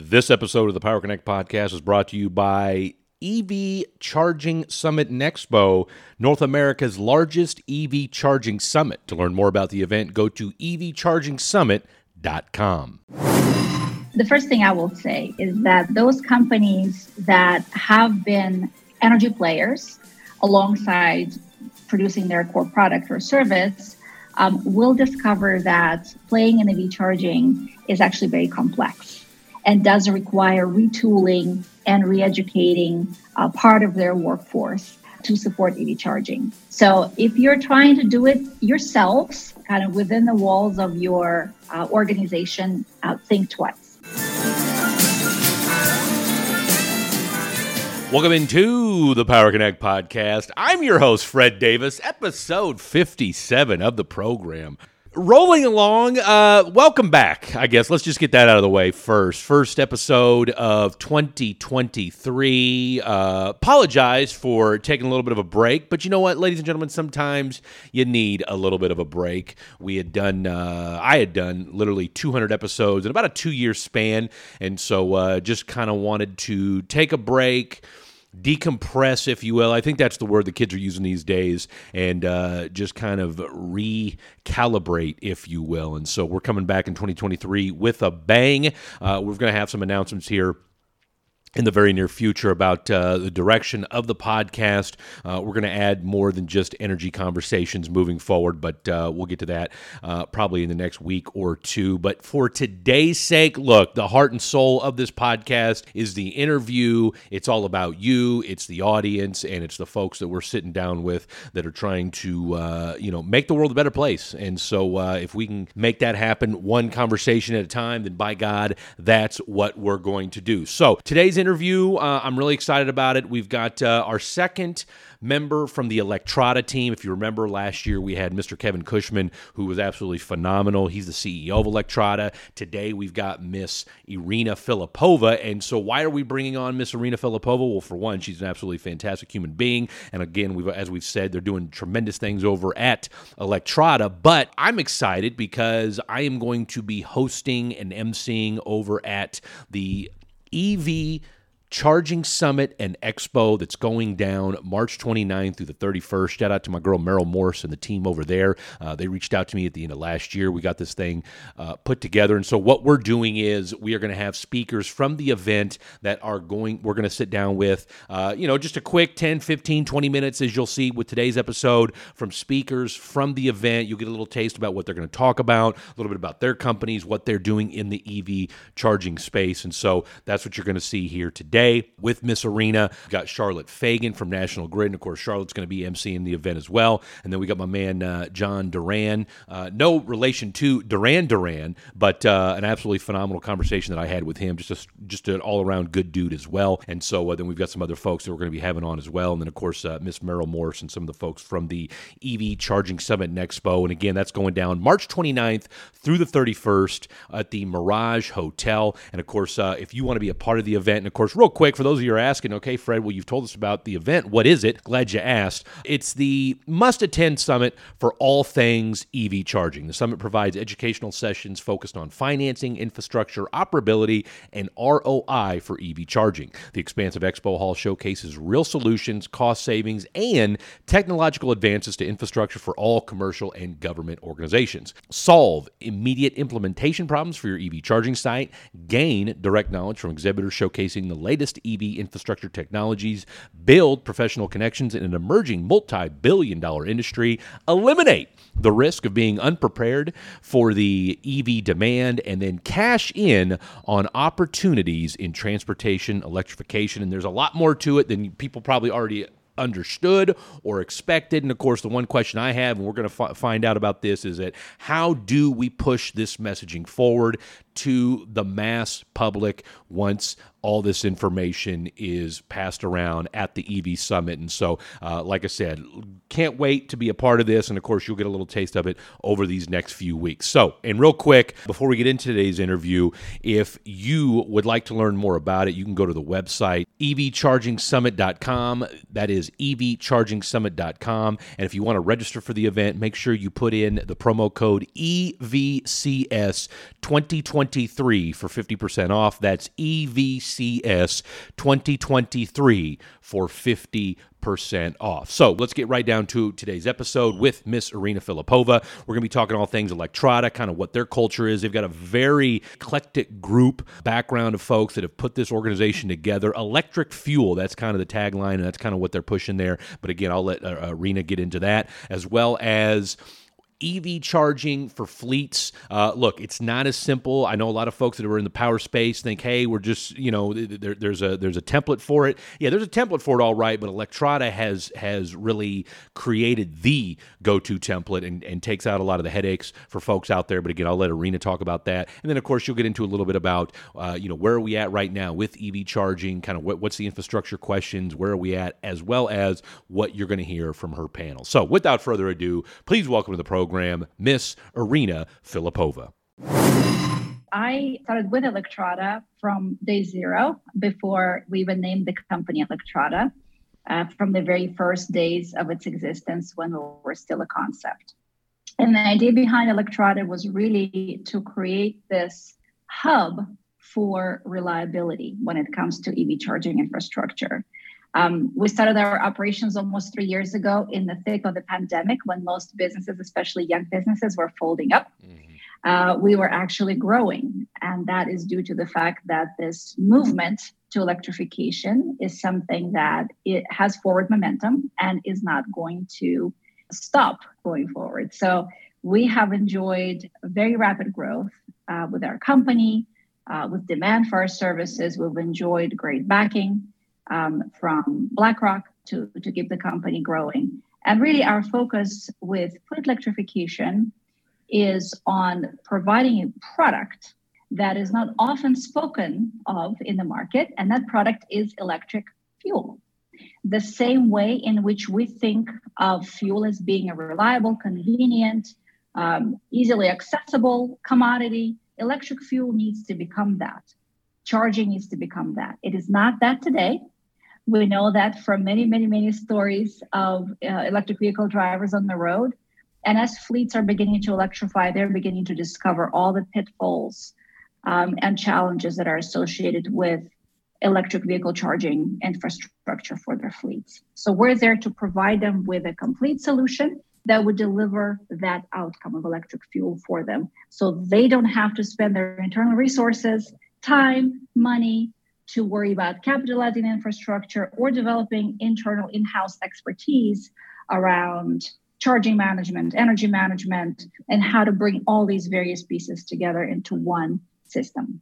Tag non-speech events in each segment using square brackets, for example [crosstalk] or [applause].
This episode of the Power Connect podcast is brought to you by EV Charging Summit Expo, North America's largest EV charging summit. To learn more about the event, go to evchargingsummit.com. The first thing I will say is that those companies that have been energy players alongside producing their core product or service um, will discover that playing in EV charging is actually very complex and does require retooling and re-educating uh, part of their workforce to support EV charging. So if you're trying to do it yourselves, kind of within the walls of your uh, organization, uh, think twice. Welcome into the Power Connect podcast. I'm your host, Fred Davis, episode 57 of the program rolling along. Uh, welcome back. I guess let's just get that out of the way first. First episode of 2023. Uh, apologize for taking a little bit of a break, but you know what, ladies and gentlemen, sometimes you need a little bit of a break. We had done, uh, I had done literally 200 episodes in about a two year span, and so uh, just kind of wanted to take a break decompress, if you will. I think that's the word the kids are using these days, and uh, just kind of recalibrate, if you will. And so we're coming back in 2023 with a bang. Uh, we're going to have some announcements here in the very near future about uh, the direction of the podcast. Uh, we're going to add more than just energy conversations moving forward, but uh, we'll get to that uh, probably in the next week or two. But for today's sake, look, the heart and soul of this podcast is the interview. It's all about you, it's the audience, and it's the folks that we're sitting down with that are trying to, uh, you know, make the world a better place. And so uh, if we can make that happen one conversation at a time, then by God, that's what we're going to do. So today's interview. Uh, I'm really excited about it. We've got uh, our second member from the Electrada team. If you remember last year, we had Mr. Kevin Cushman, who was absolutely phenomenal. He's the CEO of Electrada. Today, we've got Miss Irina Filippova. And so, why are we bringing on Miss Irina Filippova? Well, for one, she's an absolutely fantastic human being. And again, we've, as we've said, they're doing tremendous things over at Electrada. But I'm excited because I am going to be hosting and emceeing over at the EV Charging Summit and Expo that's going down March 29th through the 31st. Shout out to my girl Meryl Morse and the team over there. Uh, they reached out to me at the end of last year. We got this thing uh, put together. And so, what we're doing is we are going to have speakers from the event that are going, we're going to sit down with, uh, you know, just a quick 10, 15, 20 minutes, as you'll see with today's episode, from speakers from the event. You'll get a little taste about what they're going to talk about, a little bit about their companies, what they're doing in the EV charging space. And so, that's what you're going to see here today today with Miss Irina. We've got Charlotte Fagan from National Grid, and of course, Charlotte's going to be emceeing the event as well. And then we got my man uh, John Duran. Uh, no relation to Duran Duran, but uh, an absolutely phenomenal conversation that I had with him. Just a, just an all around good dude as well. And so uh, then we've got some other folks that we're going to be having on as well. And then of course uh, Miss Meryl Morse and some of the folks from the EV Charging Summit and Expo. And again, that's going down March 29th through the 31st at the Mirage Hotel. And of course, uh, if you want to be a part of the event, and of course, real real quick, for those of you who are asking, okay, Fred, well, you've told us about the event. What is it? Glad you asked. It's the must attend summit for all things EV charging. The summit provides educational sessions focused on financing, infrastructure, operability, and ROI for EV charging. The expansive expo hall showcases real solutions, cost savings, and technological advances to infrastructure for all commercial and government organizations. Solve immediate implementation problems for your EV charging site, gain direct knowledge from exhibitors showcasing the latest latest EV infrastructure technologies, build professional connections in an emerging multi billion dollar industry, eliminate the risk of being unprepared for the EV demand, and then cash in on opportunities in transportation, electrification. And there's a lot more to it than people probably already understood or expected. And of course, the one question I have, and we're going to f- find out about this, is that how do we push this messaging forward to the mass public once all this information is passed around at the EV Summit. And so, uh, like I said, can't wait to be a part of this. And of course, you'll get a little taste of it over these next few weeks. So, and real quick, before we get into today's interview, if you would like to learn more about it, you can go to the website evchargingsummit.com. That is evchargingsummit.com. And if you want to register for the event, make sure you put in the promo code EVCS2023 for 50% off. That's EVCS 2023 for 50% off. So let's get right down to today's episode with Miss Irina Filippova. We're going to be talking all things Electrada, kind of what their culture is. They've got a very eclectic group background of folks that have put this organization together. Electric fuel, that's kind of the tagline, and that's kind of what they're pushing there. But again, I'll let uh, Irina get into that, as well as EV charging for fleets. Uh, look, it's not as simple. I know a lot of folks that are in the power space think, "Hey, we're just you know, there, there's a there's a template for it." Yeah, there's a template for it, all right. But Electrada has has really created the go-to template and, and takes out a lot of the headaches for folks out there. But again, I'll let Irina talk about that, and then of course you'll get into a little bit about uh, you know where are we at right now with EV charging, kind of what, what's the infrastructure questions, where are we at, as well as what you're going to hear from her panel. So, without further ado, please welcome to the program program, Miss Irina Filippova. I started with Electrada from day zero before we even named the company Electrada, uh, from the very first days of its existence when we were still a concept. And the idea behind Electrada was really to create this hub for reliability when it comes to EV charging infrastructure. Um, we started our operations almost three years ago in the thick of the pandemic when most businesses, especially young businesses, were folding up. Mm-hmm. Uh, we were actually growing. And that is due to the fact that this movement to electrification is something that it has forward momentum and is not going to stop going forward. So we have enjoyed very rapid growth uh, with our company, uh, with demand for our services. We've enjoyed great backing um, from BlackRock to, to keep the company growing. And really, our focus with fleet electrification is on providing a product that is not often spoken of in the market, and that product is electric fuel. The same way in which we think of fuel as being a reliable, convenient, um, easily accessible commodity, electric fuel needs to become that. Charging needs to become that. It is not that today. We know that from many, many, many stories of uh, electric vehicle drivers on the road. And as fleets are beginning to electrify, they're beginning to discover all the pitfalls um, and challenges that are associated with electric vehicle charging infrastructure for their fleets. So we're there to provide them with a complete solution that would deliver that outcome of electric fuel for them. So they don't have to spend their internal resources, time, money, to worry about capitalizing infrastructure or developing internal in house expertise around charging management, energy management, and how to bring all these various pieces together into one system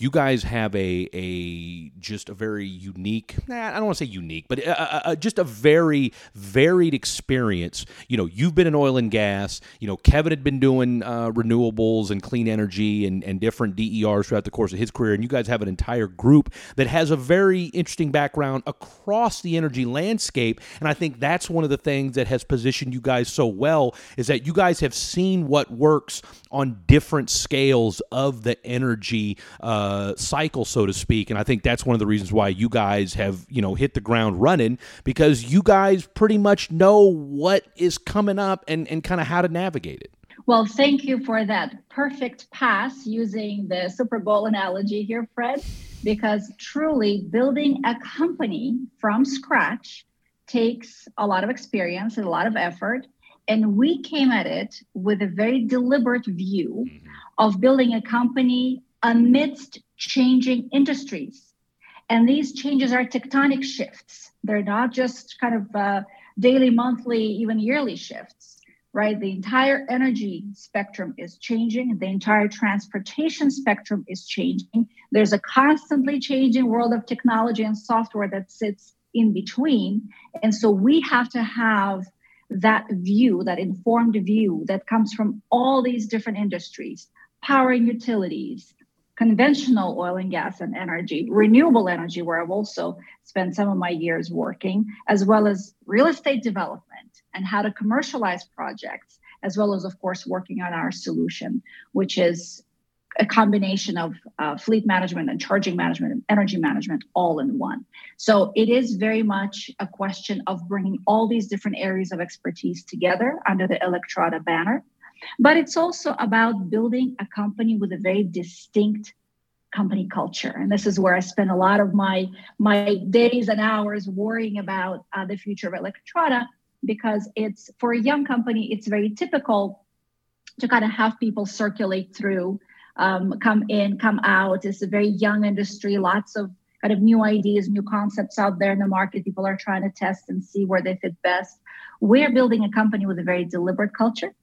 you guys have a a just a very unique. Nah, I don't want to say unique, but a, a, just a very varied experience. You know, you've been in oil and gas. You know, Kevin had been doing uh, renewables and clean energy and and different DERs throughout the course of his career, and you guys have an entire group that has a very interesting background across the energy landscape. And I think that's one of the things that has positioned you guys so well is that you guys have seen what works on different scales of the energy. Uh, uh, cycle, so to speak. And I think that's one of the reasons why you guys have, you know, hit the ground running because you guys pretty much know what is coming up and, and kind of how to navigate it. Well, thank you for that perfect pass using the Super Bowl analogy here, Fred, because truly building a company from scratch takes a lot of experience and a lot of effort. And we came at it with a very deliberate view mm-hmm. of building a company amidst changing industries. And these changes are tectonic shifts. They're not just kind of uh, daily, monthly, even yearly shifts, right? The entire energy spectrum is changing. The entire transportation spectrum is changing. There's a constantly changing world of technology and software that sits in between. And so we have to have that view, that informed view that comes from all these different industries, power and utilities, conventional oil and gas and energy, renewable energy, where I've also spent some of my years working, as well as real estate development and how to commercialize projects, as well as, of course, working on our solution, which is a combination of uh, fleet management and charging management and energy management all in one. So it is very much a question of bringing all these different areas of expertise together under the Electrada banner But it's also about building a company with a very distinct company culture. And this is where i spend a lot of my my days and hours worrying about uh, the future of electrada because it's for a young company it's very typical to kind of have people circulate through um, come in come out. It's a very young industry lots of kind of new ideas new concepts out there in the market. People are trying to test and see where they fit best. We're building a company with a very deliberate culture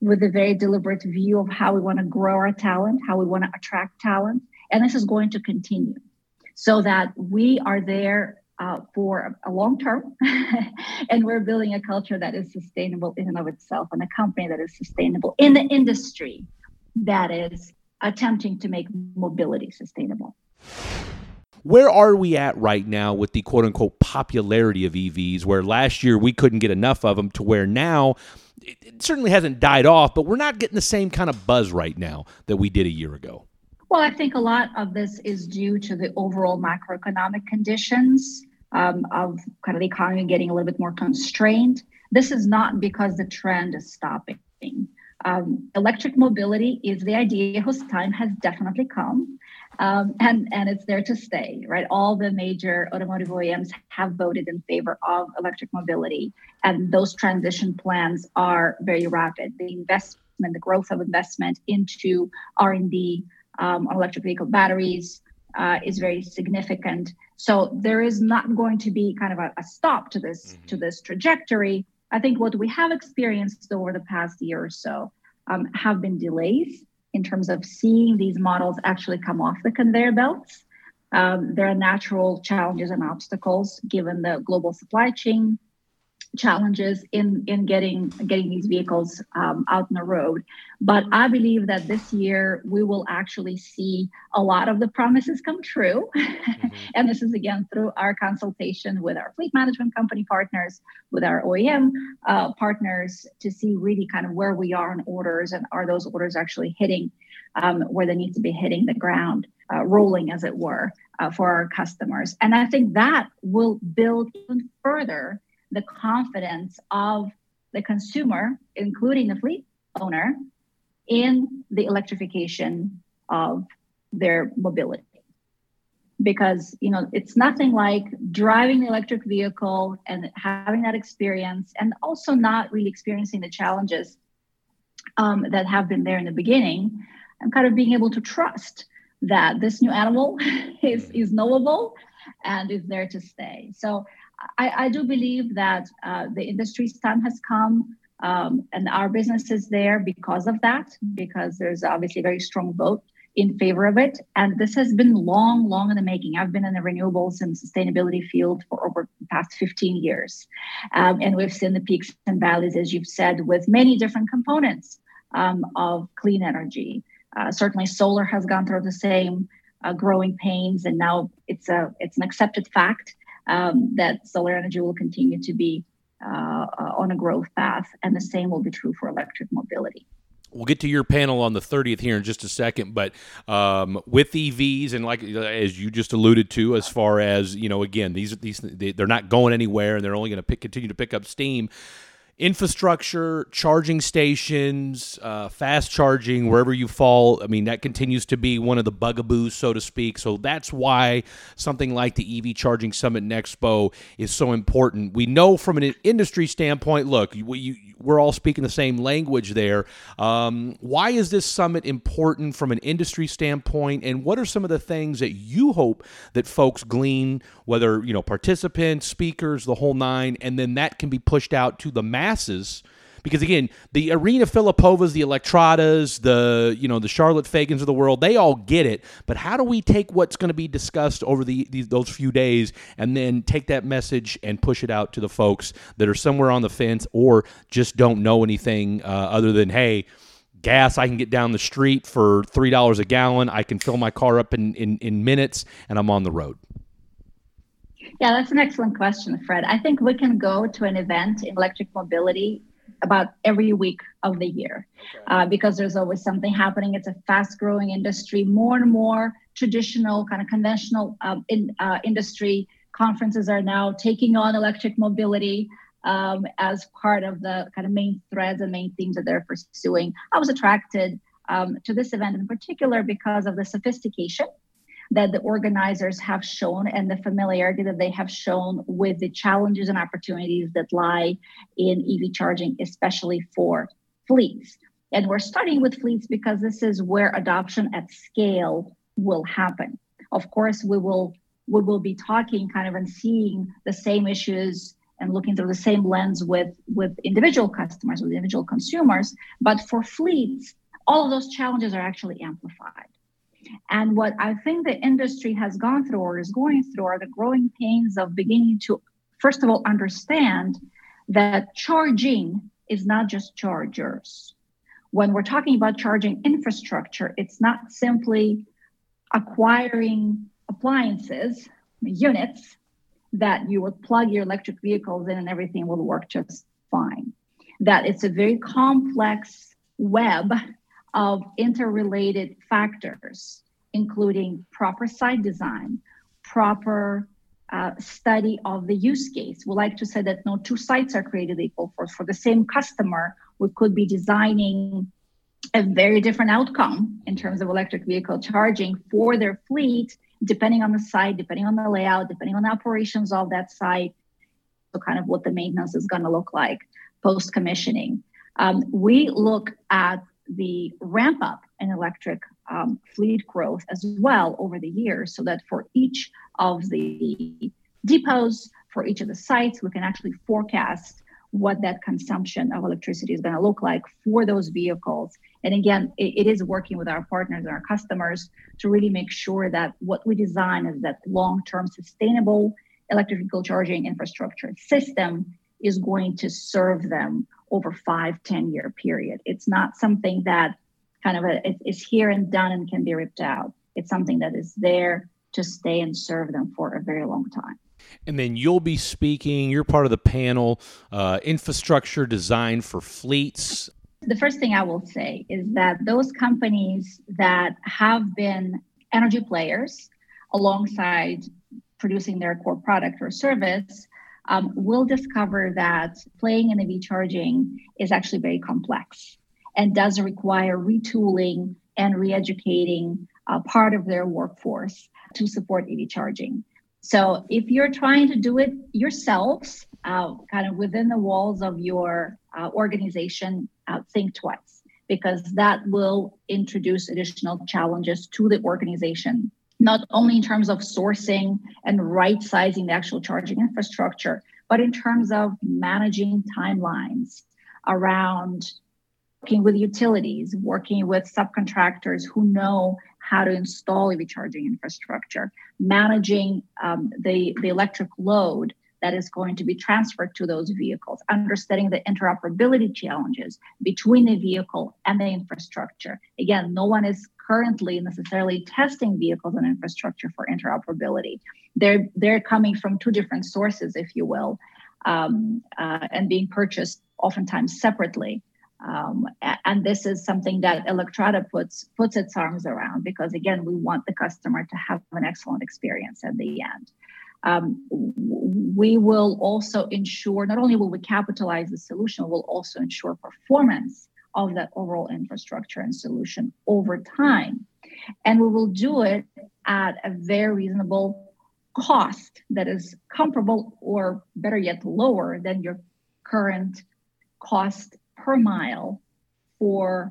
with a very deliberate view of how we want to grow our talent how we want to attract talent and this is going to continue so that we are there uh, for a long term. [laughs] and we're building a culture that is sustainable in and of itself and a company that is sustainable in the industry that is attempting to make mobility sustainable. Where are we at right now with the quote unquote popularity of EVs, where last year we couldn't get enough of them to where now it certainly hasn't died off, but we're not getting the same kind of buzz right now that we did a year ago? Well, I think a lot of this is due to the overall macroeconomic conditions um, of kind of the economy getting a little bit more constrained. This is not because the trend is stopping. Um, electric mobility is the idea whose time has definitely come, um, and and it's there to stay. Right, all the major automotive OEMs have voted in favor of electric mobility, and those transition plans are very rapid. The investment, the growth of investment into R and D um, on electric vehicle batteries uh, is very significant. So there is not going to be kind of a, a stop to this mm-hmm. to this trajectory. I think what we have experienced over the past year or so um, have been delays in terms of seeing these models actually come off the conveyor belts. Um, there are natural challenges and obstacles given the global supply chain challenges in in getting getting these vehicles um, out on the road. But i believe that this year we will actually see a lot of the promises come true. Mm-hmm. [laughs] and this is again through our consultation with our fleet management company partners with our oem uh, partners to see really kind of where we are on orders and are those orders actually hitting um, where they need to be hitting the ground uh, rolling as it were uh, for our customers. And i think that will build even further the confidence of the consumer, including the fleet owner, in the electrification of their mobility. Because you know it's nothing like driving the electric vehicle and having that experience, and also not really experiencing the challenges um, that have been there in the beginning, and kind of being able to trust that this new animal [laughs] is is knowable and is there to stay. So I, I do believe that uh, the industry's time has come. Um, and our business is there because of that, because there's obviously a very strong vote in favor of it. And this has been long, long in the making. I've been in the renewables and sustainability field for over the past 15 years. Um, and we've seen the peaks and valleys, as you've said, with many different components um, of clean energy. Uh, certainly, solar has gone through the same uh, growing pains, and now it's a it's an accepted fact um, that solar energy will continue to be uh, uh, on a growth path, and the same will be true for electric mobility. We'll get to your panel on the 30th here in just a second, but um, with EVs and like as you just alluded to, as far as you know, again, these these they're not going anywhere, and they're only going to continue to pick up steam infrastructure, charging stations, uh, fast charging, wherever you fall. I mean, that continues to be one of the bugaboos, so to speak. So that's why something like the EV Charging Summit and Expo is so important. We know from an industry standpoint, look, you, we're all speaking the same language there. Um, why is this summit important from an industry standpoint, and what are some of the things that you hope that folks glean, whether you know participants, speakers, the whole nine, and then that can be pushed out to the masses because again, the Irina Filippovas, the Electradas, the you know the Charlotte Fagans of the world, they all get it. But how do we take what's going to be discussed over the, the, those few days and then take that message and push it out to the folks that are somewhere on the fence or just don't know anything uh, other than hey gas I can get down the street for three dollars a gallon. I can fill my car up in, in, in minutes and I'm on the road. Yeah, that's an excellent question, Fred. I think we can go to an event in electric mobility about every week of the year okay. uh, because there's always something happening. It's a fast growing industry. More and more traditional, kind of conventional um, in, uh, industry conferences are now taking on electric mobility. um, as part of the kind of main threads and main themes that they're pursuing. I was attracted um, to this event in particular because of the sophistication that the organizers have shown and the familiarity that they have shown with the challenges and opportunities that lie in EV charging, especially for fleets. And we're starting with fleets because this is where adoption at scale will happen. Of course, we will we will be talking kind of and seeing the same issues and looking through the same lens with with individual customers, with individual consumers. But for fleets, all of those challenges are actually amplified. And what I think the industry has gone through or is going through are the growing pains of beginning to, first of all, understand that charging is not just chargers. When we're talking about charging infrastructure, it's not simply acquiring appliances, units that you would plug your electric vehicles in and everything will work just fine. That it's a very complex web of interrelated factors, including proper site design, proper uh, study of the use case. We like to say that no two sites are created equal. For, for the same customer, we could be designing a very different outcome in terms of electric vehicle charging for their fleet, depending on the site, depending on the layout, depending on the operations of that site. So, kind of what the maintenance is going to look like post commissioning. Um, we look at the ramp up in electric um, fleet growth as well over the years, so that for each of the depots, for each of the sites, we can actually forecast what that consumption of electricity is going to look like for those vehicles. And again, it, it is working with our partners and our customers to really make sure that what we design is that long term sustainable electric vehicle charging infrastructure system is going to serve them over five, 10 year period. It's not something that kind of a, is here and done and can be ripped out. It's something that is there to stay and serve them for a very long time. And then you'll be speaking, you're part of the panel, uh, infrastructure design for fleets. The first thing I will say is that those companies that have been energy players alongside producing their core product or service um, will discover that playing in EV charging is actually very complex and does require retooling and re-educating uh, part of their workforce to support EV charging. So if you're trying to do it yourselves, uh, kind of within the walls of your uh, organization, uh, think twice because that will introduce additional challenges to the organization not only in terms of sourcing and right sizing the actual charging infrastructure, but in terms of managing timelines around working with utilities, working with subcontractors who know how to install EV charging infrastructure, managing um, the, the electric load that is going to be transferred to those vehicles, understanding the interoperability challenges between the vehicle and the infrastructure. Again, no one is currently necessarily testing vehicles and infrastructure for interoperability. They're they're coming from two different sources, if you will, um, uh, and being purchased oftentimes separately. Um, and this is something that Electrada puts puts its arms around because again, we want the customer to have an excellent experience at the end. Um, we will also ensure not only will we capitalize the solution, we'll also ensure performance of that overall infrastructure and solution over time. And we will do it at a very reasonable cost that is comparable or better yet lower than your current cost per mile for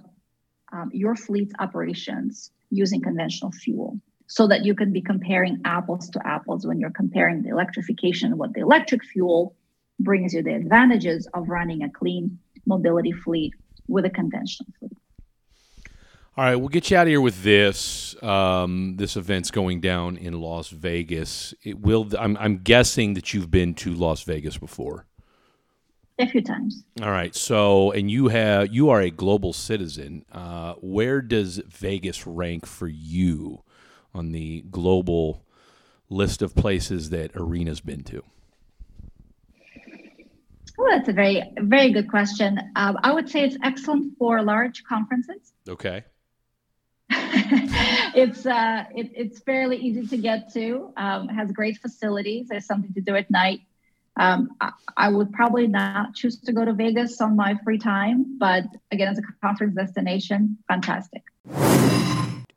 um, your fleet's operations using conventional fuel so that you can be comparing apples to apples when you're comparing the electrification what the electric fuel brings you the advantages of running a clean mobility fleet with a conventional fleet. All right, we'll get you out of here with this. Um, this event's going down in Las Vegas. It will. I'm, I'm guessing that you've been to Las Vegas before. A few times. All right. So, and you have you are a global citizen. Uh, where does Vegas rank for you on the global list of places that Irina's been to? Well, that's a very, very good question. Um, I would say it's excellent for large conferences. Okay. [laughs] it's uh, it, it's fairly easy to get to. Um, has great facilities. There's something to do at night. Um, I, I, would probably not choose to go to Vegas on my free time, but again, as a conference destination, fantastic.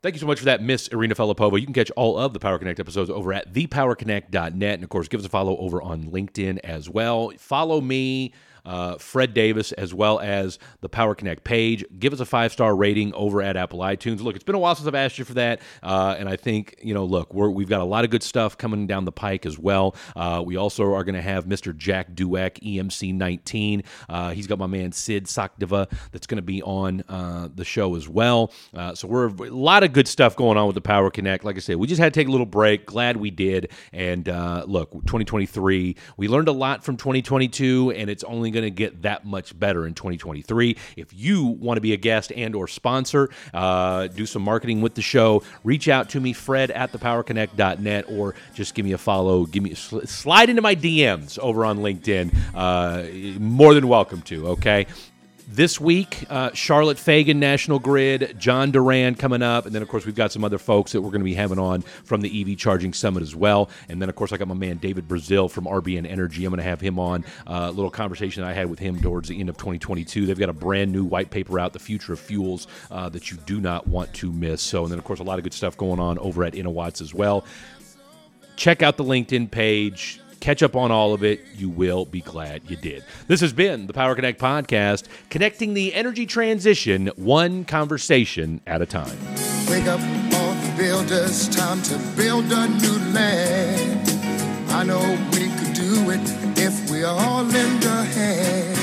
Thank you so much for that, Miss Irina Filippova. You can catch all of the Power Connect episodes over at thepowerconnect.net. And of course, give us a follow over on LinkedIn as well. Follow me uh, Fred Davis, as well as the Power Connect page. Give us a five star rating over at Apple iTunes. Look, it's been a while since I've asked you for that, uh, and I think you know, look, we have got a lot of good stuff coming down the pike as well. Uh, we also are going to have Mr. Jack Dueck, EMC 19. Uh, he's got my man Sid Sakdeva that's going to be on uh, the show as well. Uh, so we're a lot of good stuff going on with the Power Connect. Like I said, we just had to take a little break. Glad we did. And look, 2023, we learned a lot from 2022, and it's only going to get that much better in 2023. If you want to be a guest and or sponsor, uh, do some marketing with the show, reach out to me, Fred at thepowerconnect.net, or just give me a follow. Give me slide into my DMs over on LinkedIn. Uh, more than welcome to. Okay, this week, uh, Charlotte Fagan, National Grid, John Duran coming up, and then of course we've got some other folks that we're going to be having on from the EV Charging Summit as well. And then of course I got my man David Brazil from RBN Energy. I'm going to have him on uh, a little conversation I had with him towards the end of 2022. They've got a brand new white paper out, the future of fuels, uh, that you do not want to miss. So, and then of course a lot of good stuff going on over at InnoWatts as well. Check out the LinkedIn page Catch up on all of it. You will be glad you did. This has been the Power Connect podcast, connecting the energy transition one conversation at a time. Wake up all the builders, time to build a new land. I know we could do it if we all lend a hand.